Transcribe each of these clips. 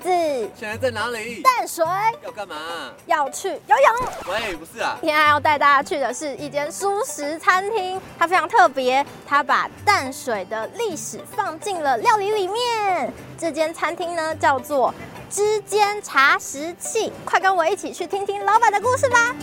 子，现在在哪里？淡水要干嘛？要去游泳。喂，不是啊，今天要带大家去的是一间素食餐厅，它非常特别，它把淡水的历史放进了料理里面。这间餐厅呢叫做之间茶食器，快跟我一起去听听老板的故事吧。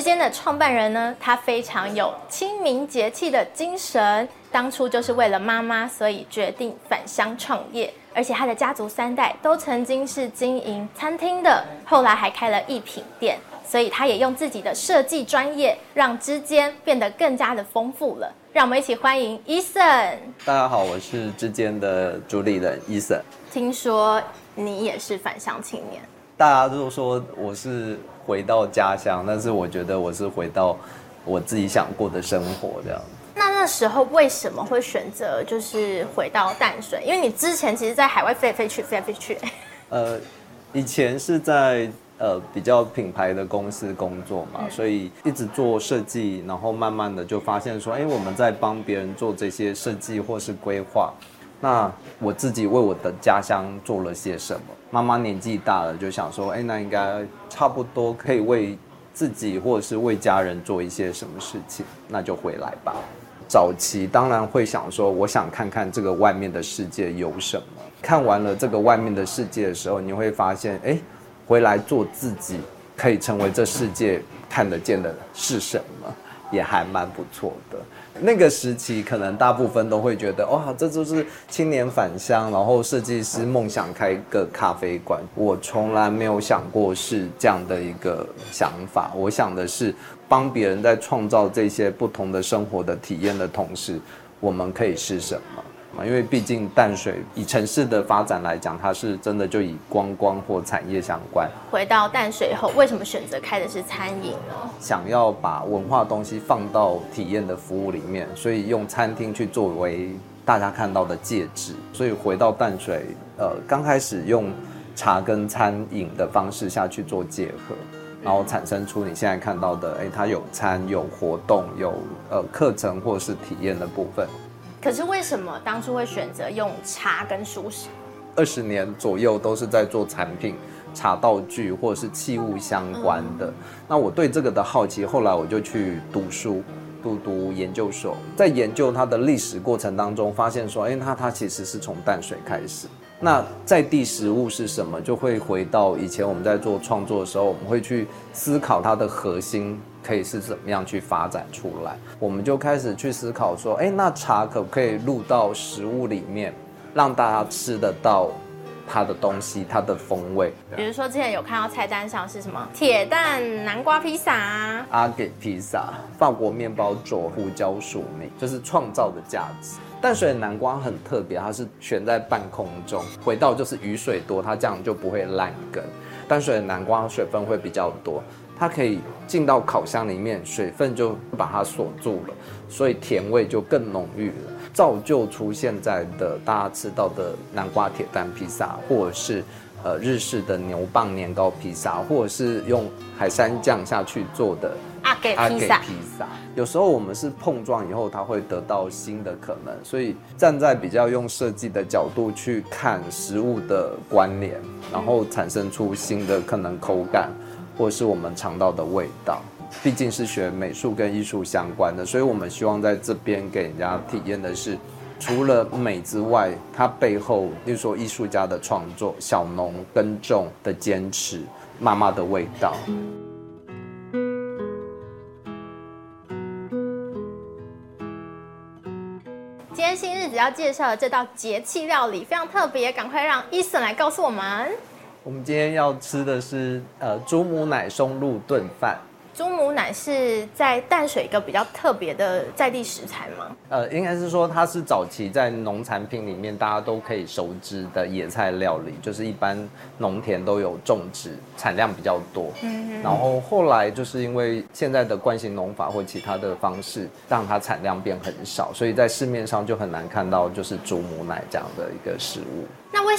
之间的创办人呢，他非常有清明节气的精神。当初就是为了妈妈，所以决定返乡创业。而且他的家族三代都曾经是经营餐厅的，后来还开了一品店。所以他也用自己的设计专业，让之间变得更加的丰富了。让我们一起欢迎 Eason。大家好，我是之间的主理人 Eason。听说你也是返乡青年。大家都说我是回到家乡，但是我觉得我是回到我自己想过的生活这样。那那时候为什么会选择就是回到淡水？因为你之前其实，在海外飞来飞去，飞来飞去。呃，以前是在呃比较品牌的公司工作嘛，所以一直做设计，然后慢慢的就发现说，哎，我们在帮别人做这些设计或是规划。那我自己为我的家乡做了些什么？妈妈年纪大了，就想说，哎，那应该差不多可以为自己或者是为家人做一些什么事情，那就回来吧。早期当然会想说，我想看看这个外面的世界有什么。看完了这个外面的世界的时候，你会发现，哎，回来做自己，可以成为这世界看得见的是什么，也还蛮不错的。那个时期，可能大部分都会觉得，哇，这就是青年返乡，然后设计师梦想开个咖啡馆。我从来没有想过是这样的一个想法。我想的是，帮别人在创造这些不同的生活的体验的同时，我们可以是什么？因为毕竟淡水以城市的发展来讲，它是真的就以观光或产业相关。回到淡水后，为什么选择开的是餐饮呢？想要把文化东西放到体验的服务里面，所以用餐厅去作为大家看到的介质。所以回到淡水，呃，刚开始用茶跟餐饮的方式下去做结合，然后产生出你现在看到的，哎，它有餐、有活动、有呃课程或是体验的部分。可是为什么当初会选择用茶跟熟食？二十年左右都是在做产品、茶道具或者是器物相关的。嗯。那我对这个的好奇，后来我就去读书，读读研究所，在研究它的历史过程当中，发现说，哎，它它其实是从淡水开始。那在地食物是什么？就会回到以前我们在做创作的时候，我们会去思考它的核心。可以是怎么样去发展出来？我们就开始去思考说，哎，那茶可不可以入到食物里面，让大家吃得到它的东西，它的风味？比如说之前有看到菜单上是什么铁蛋南瓜披萨啊，阿给披萨，法国面包做胡椒薯泥，就是创造的价值。淡水的南瓜很特别，它是悬在半空中，回到就是雨水多，它这样就不会烂根。淡水的南瓜水分会比较多。它可以进到烤箱里面，水分就把它锁住了，所以甜味就更浓郁了，造就出现在的大家吃到的南瓜铁蛋披萨，或者是呃日式的牛蒡年糕披萨，或者是用海山酱下去做的阿给披萨。有时候我们是碰撞以后，它会得到新的可能，所以站在比较用设计的角度去看食物的关联，然后产生出新的可能口感。或是我们尝到的味道，毕竟是学美术跟艺术相关的，所以我们希望在这边给人家体验的是，除了美之外，它背后，例如说艺术家的创作、小农耕种的坚持、妈妈的味道。今天新日子要介绍的这道节气料理非常特别，赶快让 Eason 来告诉我们。我们今天要吃的是呃猪母奶松露炖饭。猪母奶是在淡水一个比较特别的在地食材吗？呃，应该是说它是早期在农产品里面大家都可以熟知的野菜料理，就是一般农田都有种植，产量比较多。嗯，然后后来就是因为现在的惯性农法或其他的方式，让它产量变很少，所以在市面上就很难看到就是猪母奶这样的一个食物。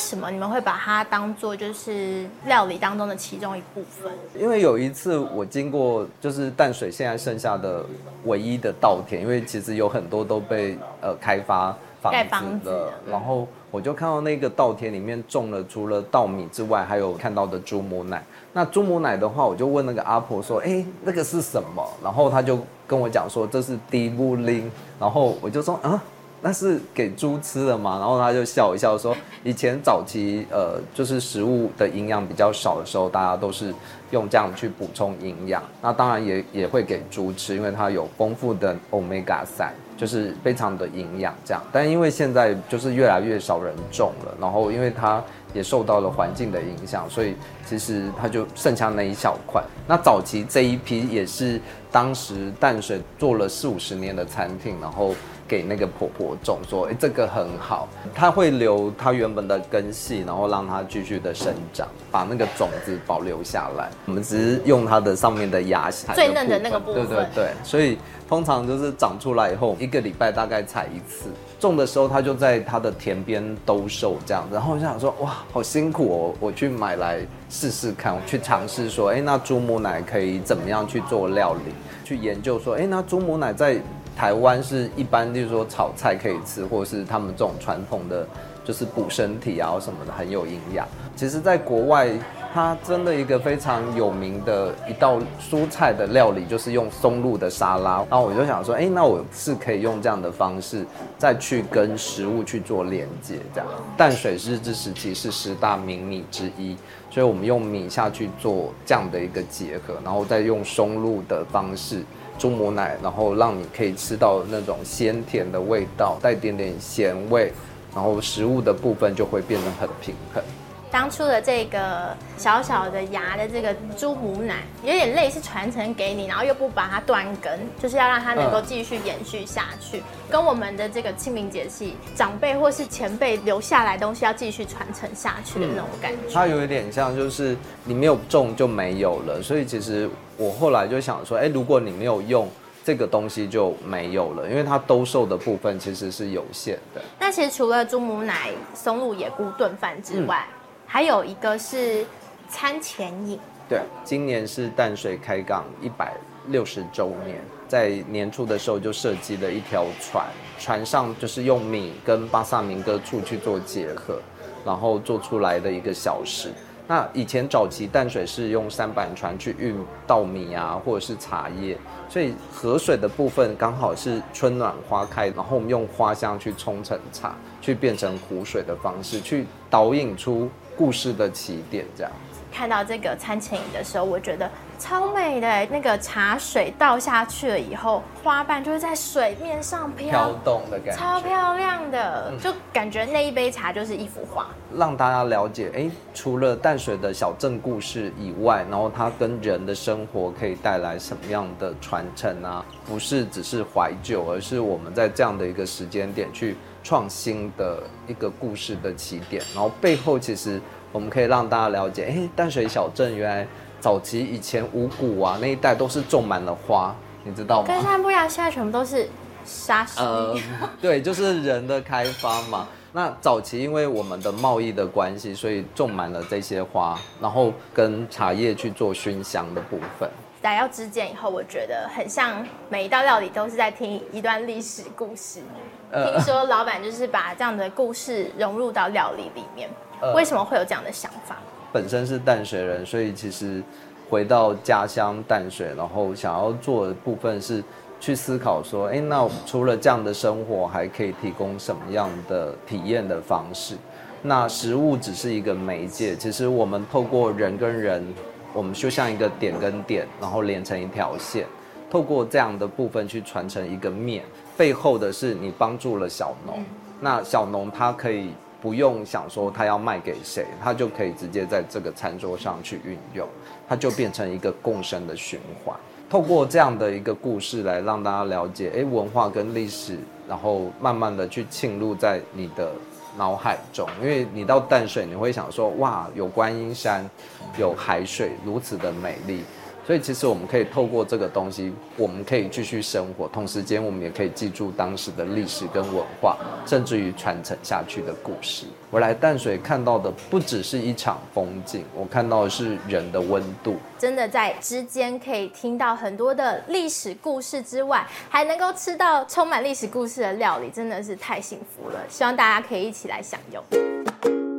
什么你们会把它当做就是料理当中的其中一部分？因为有一次我经过就是淡水现在剩下的唯一的稻田，因为其实有很多都被呃开发房子然后我就看到那个稻田里面种了除了稻米之外，还有看到的猪母奶。那猪母奶的话，我就问那个阿婆说：“哎，那个是什么？”然后他就跟我讲说：“这是滴木灵。”然后我就说：“啊。”那是给猪吃的吗？然后他就笑一笑说：“以前早期，呃，就是食物的营养比较少的时候，大家都是用这样去补充营养。那当然也也会给猪吃，因为它有丰富的 Omega 三，就是非常的营养这样。但因为现在就是越来越少人种了，然后因为它也受到了环境的影响，所以其实它就剩下那一小块。那早期这一批也是当时淡水做了四五十年的餐厅，然后。”给那个婆婆种，说，哎，这个很好，它会留它原本的根系，然后让它继续的生长，把那个种子保留下来。我们只是用它的上面的芽最嫩的那个部分，对对对。所以通常就是长出来以后，一个礼拜大概采一次。种的时候，它就在它的田边兜售这样子。然后我就想说，哇，好辛苦哦，我去买来试试看，我去尝试说，哎，那猪母奶可以怎么样去做料理？去研究说，哎，那猪母奶在。台湾是一般，就是说炒菜可以吃，或者是他们这种传统的，就是补身体啊什么的，很有营养。其实，在国外，它真的一个非常有名的一道蔬菜的料理，就是用松露的沙拉。然后我就想说，哎，那我是可以用这样的方式，再去跟食物去做连接。这样，淡水日治时期是十大名米之一，所以我们用米下去做这样的一个结合，然后再用松露的方式。猪母奶，然后让你可以吃到那种鲜甜的味道，带点点咸味，然后食物的部分就会变得很平衡。当初的这个小小的牙的这个猪母奶，有点类似传承给你，然后又不把它断根，就是要让它能够继续延续下去，嗯、跟我们的这个清明节气长辈或是前辈留下来的东西要继续传承下去的那种感觉。嗯、它有一点像，就是你没有种就没有了，所以其实我后来就想说，哎，如果你没有用这个东西就没有了，因为它兜售的部分其实是有限的。那其实除了猪母奶、松露野菇炖饭之外，嗯还有一个是餐前饮，对，今年是淡水开港一百六十周年，在年初的时候就设计了一条船，船上就是用米跟巴萨明哥醋去做结合，然后做出来的一个小食。那以前早期淡水是用三板船去运稻米啊，或者是茶叶，所以河水的部分刚好是春暖花开，然后我们用花香去冲成茶，去变成湖水的方式，去导引出。故事的起点，这样。看到这个餐前饮的时候，我觉得超美的。那个茶水倒下去了以后，花瓣就是在水面上飘飘动的感觉，超漂亮的，就感觉那一杯茶就是一幅画。让大家了解，哎，除了淡水的小镇故事以外，然后它跟人的生活可以带来什么样的传承啊？不是只是怀旧，而是我们在这样的一个时间点去。创新的一个故事的起点，然后背后其实我们可以让大家了解，哎，淡水小镇原来早期以前五谷啊那一带都是种满了花，你知道吗？跟现在不一样，现在全部都是沙石。呃，对，就是人的开发嘛。那早期因为我们的贸易的关系，所以种满了这些花，然后跟茶叶去做熏香的部分。来到之间以后，我觉得很像每一道料理都是在听一段历史故事。听说老板就是把这样的故事融入到料理里面，为什么会有这样的想法？本身是淡水人，所以其实回到家乡淡水，然后想要做的部分是去思考说，哎，那除了这样的生活，还可以提供什么样的体验的方式？那食物只是一个媒介，其实我们透过人跟人。我们就像一个点跟点，然后连成一条线，透过这样的部分去传承一个面，背后的是你帮助了小农，那小农他可以不用想说他要卖给谁，他就可以直接在这个餐桌上去运用，它就变成一个共生的循环。透过这样的一个故事来让大家了解，诶，文化跟历史，然后慢慢的去浸入在你的。脑海中，因为你到淡水，你会想说，哇，有观音山，有海水如此的美丽，所以其实我们可以透过这个东西，我们可以继续生活，同时间我们也可以记住当时的历史跟文化，甚至于传承下去的故事。我来淡水看到的不只是一场风景，我看到的是人的温度。真的在之间可以听到很多的历史故事之外，还能够吃到充满历史故事的料理，真的是太幸福了。希望大家可以一起来享用。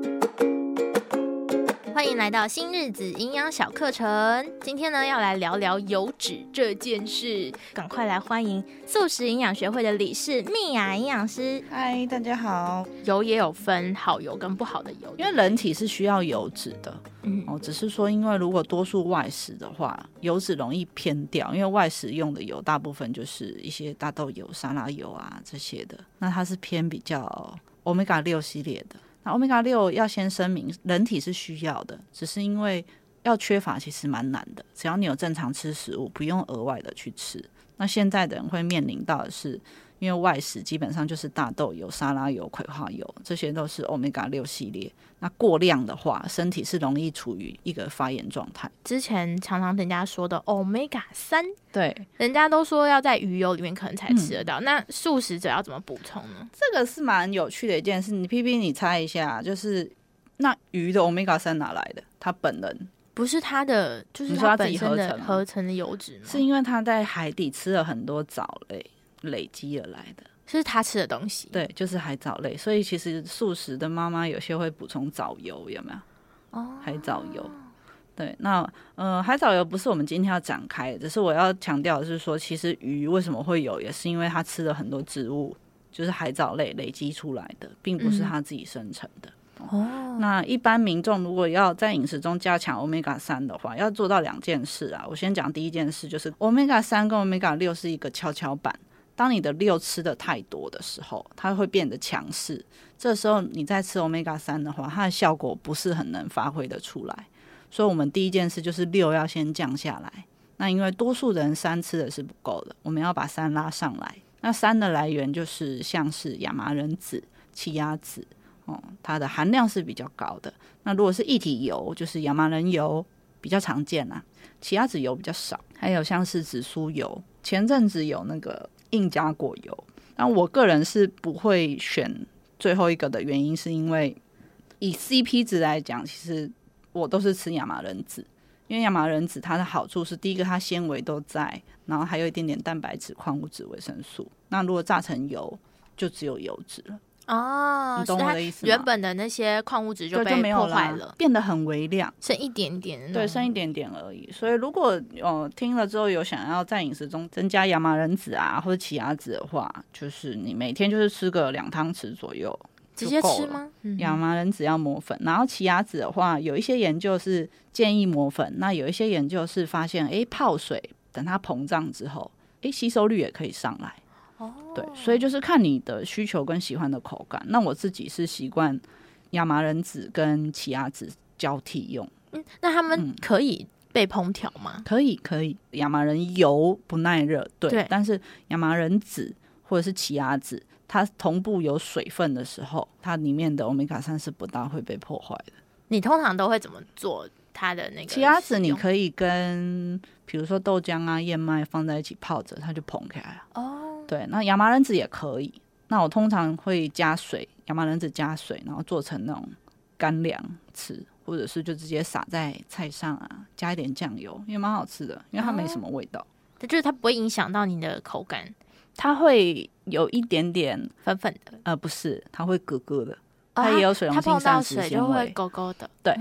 欢迎来到新日子营养小课程。今天呢，要来聊聊油脂这件事。赶快来欢迎素食营养学会的理事蜜雅营养师。嗨，大家好。油也有分好油跟不好的油，因为人体是需要油脂的。嗯，哦，只是说，因为如果多数外食的话，油脂容易偏掉。因为外食用的油大部分就是一些大豆油、沙拉油啊这些的，那它是偏比较 Omega 六系列的。那欧米伽六要先声明，人体是需要的，只是因为要缺乏其实蛮难的。只要你有正常吃食物，不用额外的去吃。那现在的人会面临到的是。因为外食基本上就是大豆油、沙拉油、葵花油，这些都是欧米伽六系列。那过量的话，身体是容易处于一个发炎状态。之前常常人家说的欧米伽三，对，人家都说要在鱼油里面可能才吃得到。嗯、那素食者要怎么补充呢？这个是蛮有趣的一件事。你 P P，你猜一下，就是那鱼的欧米伽三哪来的？它本人不是它的，就是它本身的合成的油脂吗？是因为它在海底吃了很多藻类。累积而来的，是他吃的东西。对，就是海藻类。所以其实素食的妈妈有些会补充藻油，有没有？哦，海藻油。对，那呃，海藻油不是我们今天要展开的，只是我要强调的是说，其实鱼为什么会有，也是因为它吃了很多植物，就是海藻类累积出来的，并不是它自己生成的。哦，那一般民众如果要在饮食中加强欧米伽三的话，要做到两件事啊。我先讲第一件事，就是欧米伽三跟欧米伽六是一个跷跷板。当你的六吃的太多的时候，它会变得强势。这时候你再吃 Omega 三的话，它的效果不是很能发挥得出来。所以，我们第一件事就是六要先降下来。那因为多数人三吃的是不够的，我们要把三拉上来。那三的来源就是像是亚麻仁籽、奇亚籽，哦，它的含量是比较高的。那如果是液体油，就是亚麻仁油比较常见啦，奇亚籽油比较少。还有像是紫苏油，前阵子有那个。硬加果油，那我个人是不会选最后一个的原因，是因为以 CP 值来讲，其实我都是吃亚麻仁籽，因为亚麻仁籽它的好处是，第一个它纤维都在，然后还有一点点蛋白质、矿物质、维生素。那如果榨成油，就只有油脂了。哦，你懂我的意思吗？原本的那些矿物质就被破坏了，变得很微量，剩一点点，对，剩一点点而已。所以如果呃听了之后有想要在饮食中增加亚麻仁籽啊或者奇亚籽的话，就是你每天就是吃个两汤匙左右，直接吃吗？亚麻仁籽要磨粉，然后奇亚籽的话，有一些研究是建议磨粉，那有一些研究是发现，哎，泡水等它膨胀之后，哎，吸收率也可以上来。对，所以就是看你的需求跟喜欢的口感。那我自己是习惯亚麻仁籽跟奇亚籽交替用。嗯，那他们可以被烹调吗？嗯，可以，可以。亚麻仁油不耐热，对。对，但是亚麻仁籽或者是奇亚籽，它同步有水分的时候，它里面的欧米伽三是不大会被破坏的。你通常都会怎么做它的那个？奇亚籽你可以跟比如说豆浆啊、燕麦放在一起泡着，它就膨开了。哦。对，那亚麻仁籽也可以。那我通常会加水，亚麻仁籽加水，然后做成那种干粮吃，或者是就直接撒在菜上啊，加一点酱油，也蛮好吃的，因为它没什么味道。它、哦、就是它不会影响到你的口感，它会有一点点粉粉的，呃，不是，它会咯咯的，它也有水溶性膳食纤维，它碰到水就会勾勾的，对。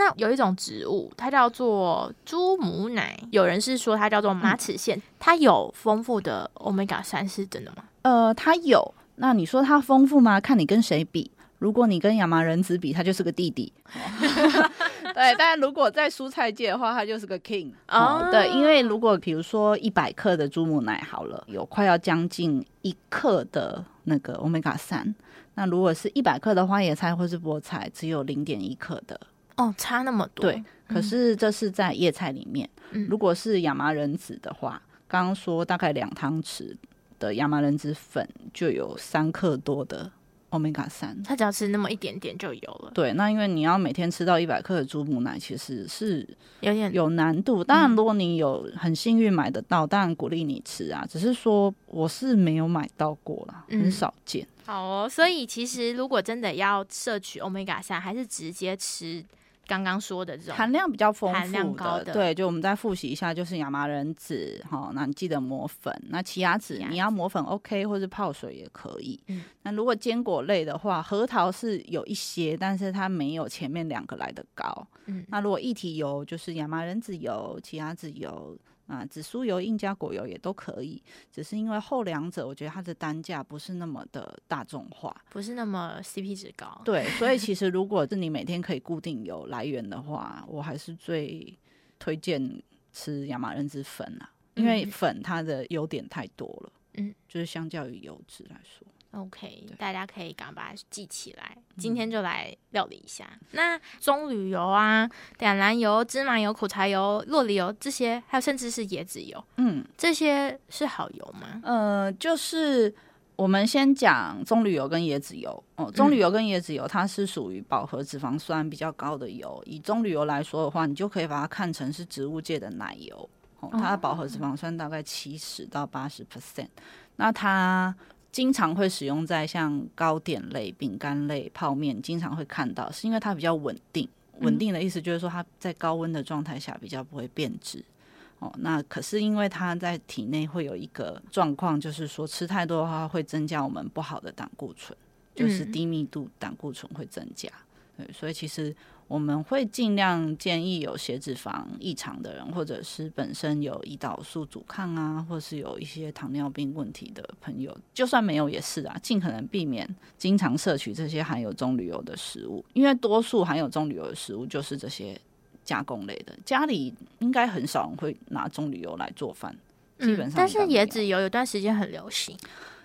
那有一种植物，它叫做猪母奶，有人是说它叫做马齿苋，嗯、它有丰富的欧米伽三，是真的吗？呃，它有。那你说它丰富吗？看你跟谁比。如果你跟亚麻仁子比，它就是个弟弟。对，但如果在蔬菜界的话，它就是个 king。哦，对，因为如果比如说一百克的猪母奶好了，有快要将近一克的那个欧米伽三。那如果是一百克的花椰菜或是菠菜，只有零点一克的。哦，差那么多。对，可是这是在叶菜里面。嗯、如果是亚麻仁籽的话，刚刚说大概两汤匙的亚麻仁籽粉就有三克多的 Omega 三，它只要吃那么一点点就有了。对，那因为你要每天吃到一百克的猪母奶，其实是有点有难度。当然，如果你有很幸运买得到，当然鼓励你吃啊。只是说我是没有买到过啦，很少见。嗯、好哦，所以其实如果真的要摄取 Omega 三，还是直接吃。刚刚说的这种含量比较丰富的，含量高的，对，就我们再复习一下，就是亚麻仁籽，哈，那你记得磨粉。那奇亚籽你要磨粉 OK，或是泡水也可以。嗯，那如果坚果类的话，核桃是有一些，但是它没有前面两个来的高。嗯，那如果一体油就是亚麻仁籽油、奇亚籽油。啊，紫苏油、印加果油也都可以，只是因为后两者，我觉得它的单价不是那么的大众化，不是那么 CP 值高。对，所以其实如果是你每天可以固定有来源的话，我还是最推荐吃亚麻仁籽粉啊，因为粉它的优点太多了，嗯，就是相较于油脂来说。OK，大家可以赶快把它记起来。今天就来料理一下。嗯、那棕榈油啊、橄榄油、芝麻油、苦茶油、洛梨油这些，还有甚至是椰子油，嗯，这些是好油吗？呃，就是我们先讲棕榈油跟椰子油。哦，棕榈油跟椰子油，它是属于饱和脂肪酸比较高的油。以棕榈油来说的话，你就可以把它看成是植物界的奶油。哦，它的饱和脂肪酸大概七十到八十 percent。那它经常会使用在像糕点类、饼干类、泡面，经常会看到，是因为它比较稳定。稳定的意思就是说，它在高温的状态下比较不会变质。哦，那可是因为它在体内会有一个状况，就是说吃太多的话会增加我们不好的胆固醇，就是低密度胆固醇会增加。对，所以其实。我们会尽量建议有血脂肪异常的人，或者是本身有胰岛素阻抗啊，或是有一些糖尿病问题的朋友，就算没有也是啊，尽可能避免经常摄取这些含有棕榈油的食物，因为多数含有棕榈油的食物就是这些加工类的，家里应该很少人会拿棕榈油来做饭，基本上。但是椰子油有段时间很流行，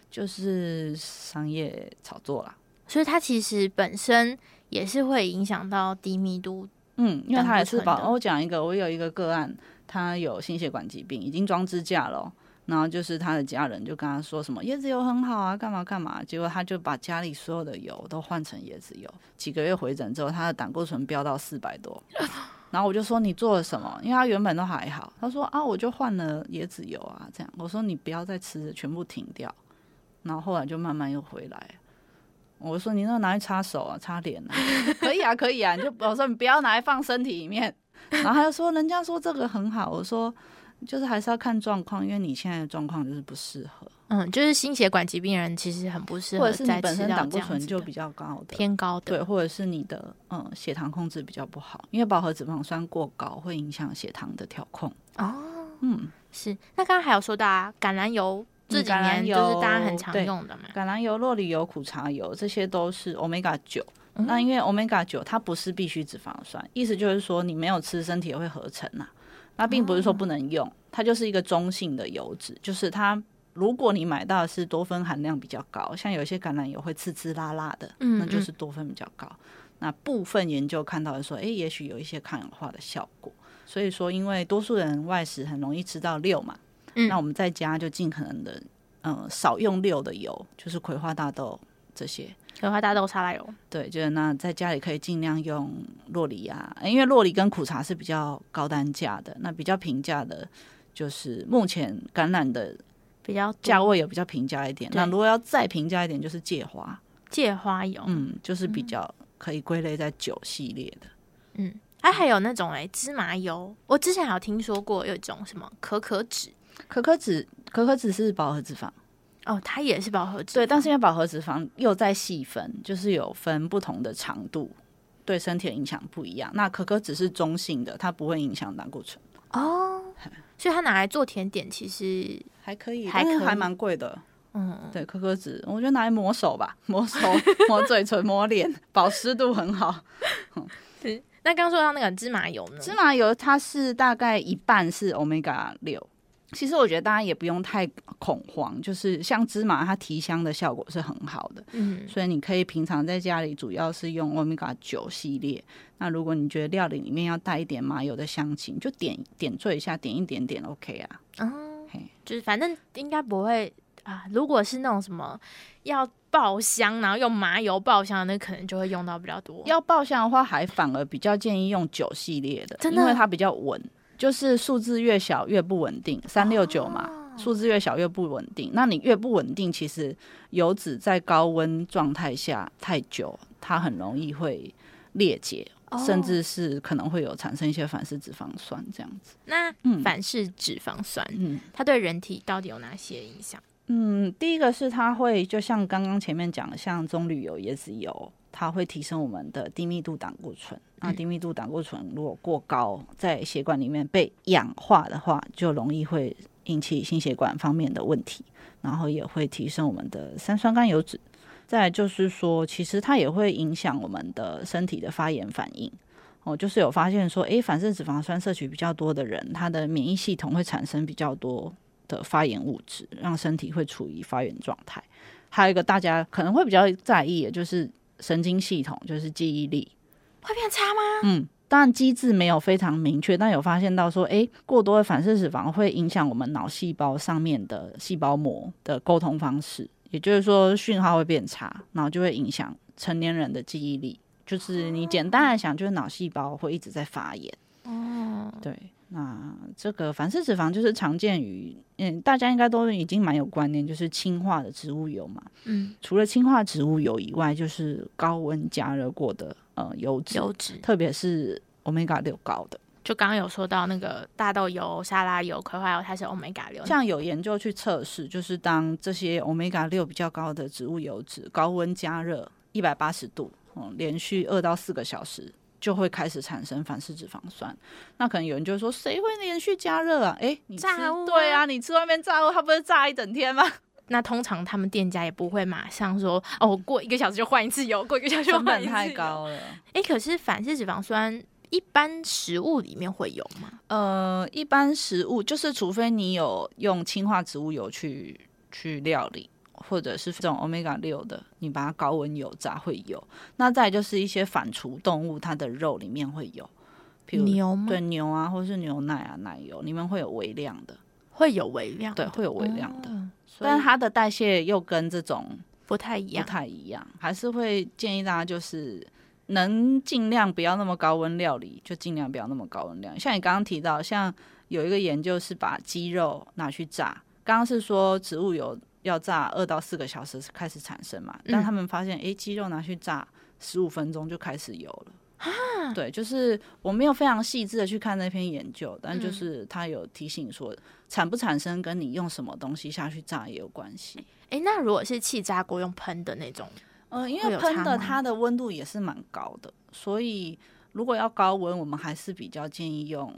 就是商业炒作啦，所以它其实本身。也是会影响到低密度，嗯，因为他也是保。我讲一个，我有一个个案，他有心血管疾病，已经装支架了，然后就是他的家人就跟他说什么椰子油很好啊，干嘛干嘛，结果他就把家里所有的油都换成椰子油，几个月回诊之后，他的胆固醇飙到四百多，然后我就说你做了什么？因为他原本都还好，他说啊，我就换了椰子油啊，这样。我说你不要再吃，全部停掉，然后后来就慢慢又回来。我说你那拿来擦手啊，擦脸啊，可以啊，可以啊。你就我说你不要拿来放身体里面。然后他就说人家说这个很好，我说就是还是要看状况，因为你现在的状况就是不适合。嗯，就是心血管疾病人其实很不适合，或者是你本身胆固醇就比较高的，偏高的，对，或者是你的嗯血糖控制比较不好，因为饱和脂肪酸过高会影响血糖的调控。哦，嗯，是。那刚刚还有说到啊，橄榄油。这几年就是大家很常用的嘛，橄榄油、酪梨油、苦茶油，这些都是 Omega 九。那因为 Omega 九它不是必需脂肪酸，意思就是说你没有吃，身体也会合成呐。那并不是说不能用，它就是一个中性的油脂，就是它如果你买到的是多酚含量比较高，像有一些橄榄油会刺刺辣辣的，那就是多酚比较高。那部分研究看到的说，诶，也许有一些抗氧化的效果。所以说，因为多数人外食很容易吃到六嘛。嗯、那我们在家就尽可能的，嗯、呃，少用六的油，就是葵花大豆这些。葵花大豆沙拉油。对，就是那在家里可以尽量用洛梨啊，因为洛梨跟苦茶是比较高单价的，那比较平价的，就是目前橄榄的比较价位也比较平价一点。那如果要再平价一点，就是芥花。芥花油，嗯，就是比较可以归类在酒系列的。嗯，哎、啊，还有那种哎、欸、芝麻油，我之前有听说过有一种什么可可脂。可可脂，可可脂是饱和脂肪哦，它也是饱和脂肪。对，但是因为饱和脂肪又在细分，就是有分不同的长度，对身体的影响不一样。那可可脂是中性的，它不会影响胆固醇哦，所以它拿来做甜点其实还可以，还可以还蛮贵的。嗯，对，可可脂我觉得拿来抹手吧，抹手、抹嘴唇、抹脸，保湿度很好。是，那刚说到那个芝麻油呢？芝麻油它是大概一半是 Omega 六。其实我觉得大家也不用太恐慌，就是像芝麻，它提香的效果是很好的，嗯，所以你可以平常在家里主要是用 Omega 九系列。那如果你觉得料理里面要带一点麻油的香气，就点点缀一下，点一点点 OK 啊。哦，嘿，就是反正应该不会啊，如果是那种什么要爆香，然后用麻油爆香，那可能就会用到比较多。要爆香的话，还反而比较建议用酒系列的，真的？因为它比较稳，就是数字越小越不稳定，三六九嘛，数、哦、字越小越不稳定。那你越不稳定，其实油脂在高温状态下太久，它很容易会裂解。甚至是可能会有产生一些反式脂肪酸这样子。那反式脂肪酸，嗯，它对人体到底有哪些影响？嗯，第一个是它会就像刚刚前面讲的，像棕榈油、椰子油，它会提升我们的低密度胆固醇。那低密度胆固醇如果过高，在血管里面被氧化的话，就容易会引起心血管方面的问题，然后也会提升我们的三酸甘油脂。再来就是说，其实它也会影响我们的身体的发炎反应。哦，就是有发现说，诶，反式脂肪酸摄取比较多的人，他的免疫系统会产生比较多的发炎物质，让身体会处于发炎状态。还有一个大家可能会比较在意的，就是神经系统，就是记忆力会变差吗？嗯，当然机制没有非常明确，但有发现到说，诶，过多的反式脂肪会影响我们脑细胞上面的细胞膜的沟通方式。也就是说，讯号会变差，然后就会影响成年人的记忆力。就是你简单来想，就是脑细胞会一直在发炎。哦，对，那这个反式脂肪就是常见于，嗯，大家应该都已经蛮有观念，就是氢化的植物油嘛。嗯，除了氢化植物油以外，就是高温加热过的呃油脂，油脂，特别是 Omega 六高的。就刚刚有说到那个大豆油、沙拉油、葵花油，它是欧米伽六。像有研究去测试，就是当这些欧米伽六比较高的植物油脂高温加热一百八十度，嗯，连续二到四个小时，就会开始产生反式脂肪酸。那可能有人就会说，谁会连续加热啊？哎，你炸物？对啊，你吃外面炸物，它不是炸一整天吗？那通常他们店家也不会马上说，哦，过一个小时就换一次油，过一个小时就换一次油。成本太高了。哎，可是反式脂肪酸。一般食物里面会有吗？呃，一般食物就是，除非你有用氢化植物油去去料理，或者是这种 Omega 六的，你把它高温油炸会有。那再就是一些反刍动物，它的肉里面会有，比如牛吗？对，牛啊，或是牛奶啊、奶油里面会有微量的，会有微量，对，会有微量的。哦，但它的代谢又跟这种不太一样，不太一样，还是会建议大家就是。能尽量不要那么高温料理，就尽量不要那么高温料理。像你刚刚提到，像有一个研究是把鸡肉拿去炸，刚刚是说植物油要炸二到四个小时开始产生嘛，但他们发现，诶、嗯，鸡肉拿去炸十五分钟就开始有了。啊，对，就是我没有非常细致的去看那篇研究，但就是他有提醒说，产不产生跟你用什么东西下去炸也有关系。诶，那如果是气炸锅用喷的那种？呃，因为喷的它的温度也是蛮高的，所以如果要高温，我们还是比较建议用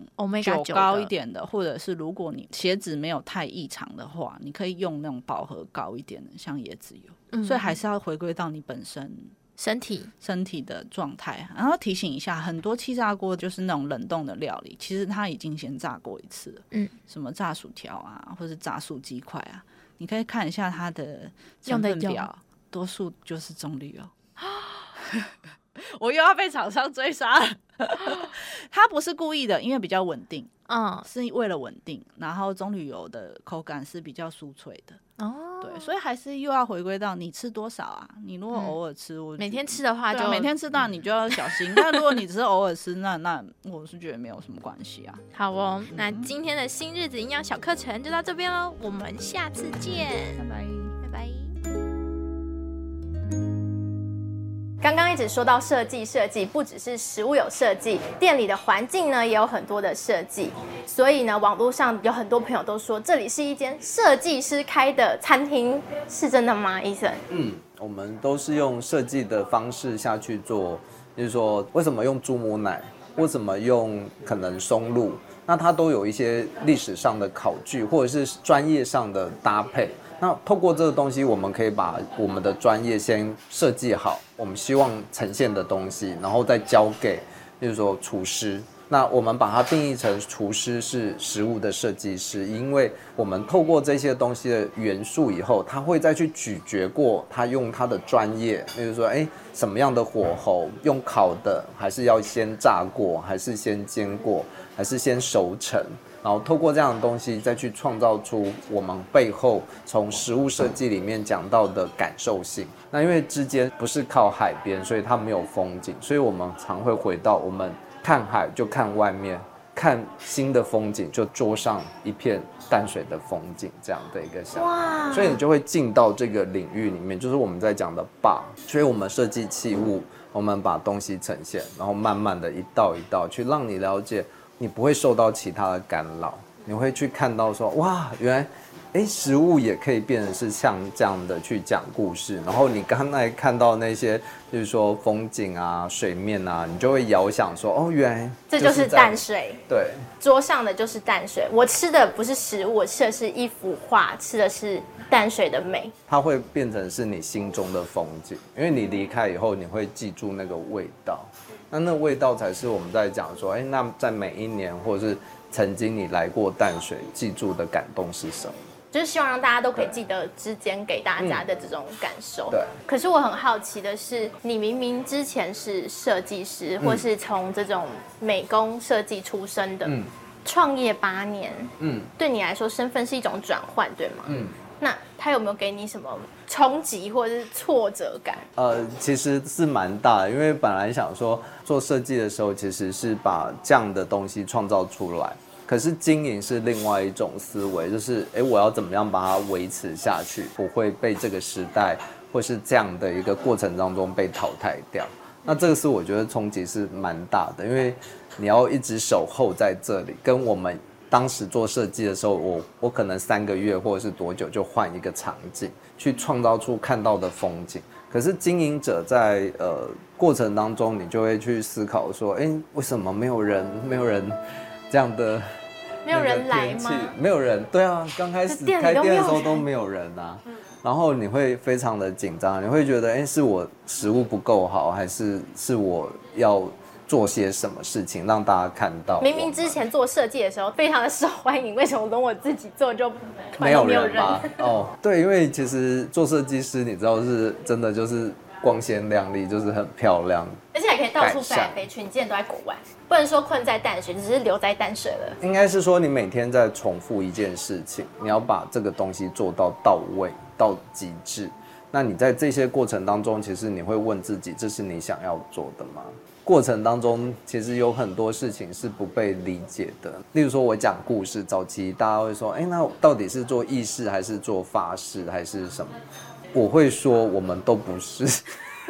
酒高一点的，或者是如果你鞋子没有太异常的话，你可以用那种饱和高一点的，像椰子油。嗯，所以还是要回归到你本身身体身体的状态。然后提醒一下，很多气炸锅就是那种冷冻的料理，其实它已经先炸过一次了。嗯，什么炸薯条啊，或者炸素鸡块啊，你可以看一下它的成分表。多数就是棕榈油，我又要被厂商追杀了。他不是故意的，因为比较稳定，嗯，是为了稳定。然后棕榈油的口感是比较酥脆的，哦，对，所以还是又要回归到你吃多少啊？你如果偶尔吃，我每天吃的话，就每天吃到你就要小心。但如果你只是偶尔吃，那那我是觉得没有什么关系啊。好哦，那今天的新日子营养小课程就到这边喽，我们下次见，拜拜。刚刚一直说到设计，设计不只是食物有设计，店里的环境呢也有很多的设计。所以呢，网络上有很多朋友都说这里是一间设计师开的餐厅，是真的吗？医生？嗯，我们都是用设计的方式下去做，就是说为什么用猪母奶，为什么用可能松露，那它都有一些历史上的考据，或者是专业上的搭配。那透过这个东西，我们可以把我们的专业先设计好，我们希望呈现的东西，然后再交给，比如说厨师。那我们把它定义成厨师是食物的设计师，因为我们透过这些东西的元素以后，他会再去咀嚼过，他用他的专业，比如说，诶，什么样的火候，用烤的，还是要先炸过，还是先煎过，还是先熟成。然后透过这样的东西再去创造出我们背后从食物设计里面讲到的感受性。那因为之间不是靠海边，所以它没有风景，所以我们常会回到我们看海就看外面。看新的风景，就桌上一片淡水的风景，这样的一个想法，所以你就会进到这个领域里面，就是我们在讲的 bar。所以我们设计器物，我们把东西呈现，然后慢慢的一道一道去让你了解，你不会受到其他的干扰，你会去看到说，哇，原来。诶，食物也可以变成是像这样的去讲故事。然后你刚才看到那些，就是说风景啊、水面啊，你就会遥想说，哦，原来这就是淡水。对，桌上的就是淡水。我吃的不是食物，我吃的是一幅画，吃的是淡水的美。它会变成是你心中的风景，因为你离开以后，你会记住那个味道。那那味道才是我们在讲说，哎，那在每一年或者是曾经你来过淡水，记住的感动是什么？就是希望让大家都可以记得之间给大家的这种感受。对。可是我很好奇的是，你明明之前是设计师，或是从这种美工设计出身的，嗯，创业八年，嗯，对你来说身份是一种转换，对吗？嗯。那他有没有给你什么冲击或者是挫折感？呃，其实是蛮大的，因为本来想说做设计的时候，其实是把这样的东西创造出来。可是经营是另外一种思维，就是诶，我要怎么样把它维持下去，不会被这个时代或是这样的一个过程当中被淘汰掉。那这个是我觉得冲击是蛮大的，因为你要一直守候在这里，跟我们当时做设计的时候，我我可能三个月或者是多久就换一个场景，去创造出看到的风景。可是经营者在呃过程当中，你就会去思考说，诶，为什么没有人，没有人？这样的没有人来吗？没有人，对啊，刚开始开店的时候都没有人啊。然后你会非常的紧张，你会觉得，哎，是我食物不够好，还是是我要做些什么事情让大家看到？明明之前做设计的时候非常的受欢迎，为什么等我自己做就没有人吗？哦，对，因为其实做设计师，你知道是真的就是。光鲜亮丽，就是很漂亮，而且还可以到处飞来飞去。你今天都在国外，不能说困在淡水，只是留在淡水了。应该是说你每天在重复一件事情，你要把这个东西做到到位到极致。那你在这些过程当中，其实你会问自己，这是你想要做的吗？过程当中其实有很多事情是不被理解的。例如说，我讲故事，早期大家会说，哎，那到底是做意式还是做法事还是什么？我会说，我们都不是，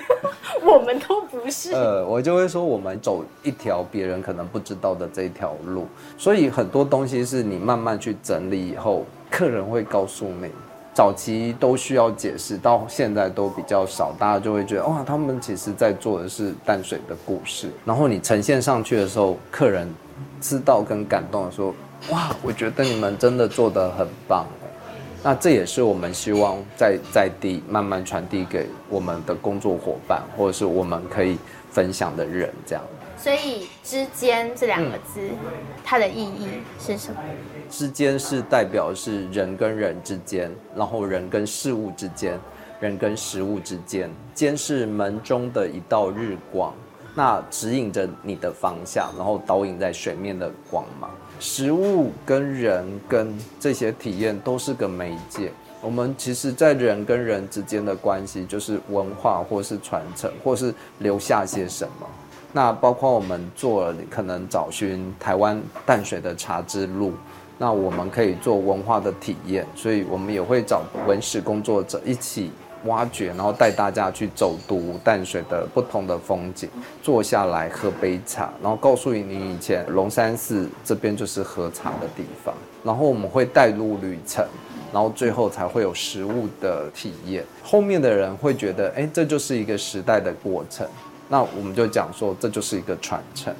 我们都不是。呃，我就会说，我们走一条别人可能不知道的这条路，所以很多东西是你慢慢去整理以后，客人会告诉你。早期都需要解释，到现在都比较少，大家就会觉得哇，他们其实在做的是淡水的故事。然后你呈现上去的时候，客人知道跟感动的说，哇，我觉得你们真的做得很棒。那这也是我们希望在在地慢慢传递给我们的工作伙伴，或者是我们可以分享的人，这样。所以“之间”这两个字，嗯，它的意义是什么？“之间”是代表是人跟人之间，然后人跟事物之间，人跟食物之间。“间”是门中的一道日光，那指引着你的方向，然后导引在水面的光芒。食物跟人跟这些体验都是个媒介。我们其实，在人跟人之间的关系，就是文化，或是传承，或是留下些什么。那包括我们做可能找寻台湾淡水的茶之路，那我们可以做文化的体验，所以我们也会找文史工作者一起。挖掘，然后带大家去走读淡水的不同的风景，坐下来喝杯茶，然后告诉你以前龙山寺这边就是喝茶的地方。然后我们会带入旅程，然后最后才会有食物的体验。后面的人会觉得，哎，这就是一个时代的过程。那我们就讲说，这就是一个传承。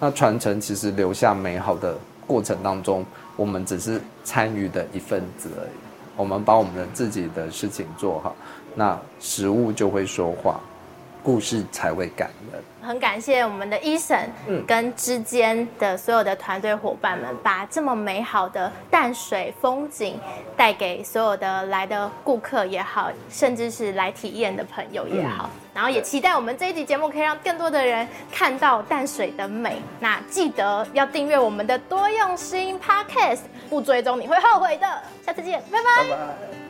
那传承其实留下美好的过程当中，我们只是参与的一份子而已。我们把我们的自己的事情做好。那食物就会说话，故事才会感人。很感谢我们的 Eason，跟之间的所有的团队伙伴们，把这么美好的淡水风景带给所有的来的顾客也好，甚至是来体验的朋友也好。嗯、然后也期待我们这一集节目可以让更多的人看到淡水的美。那记得要订阅我们的多用心 Podcast，不追踪你会后悔的。下次见，拜拜。拜拜。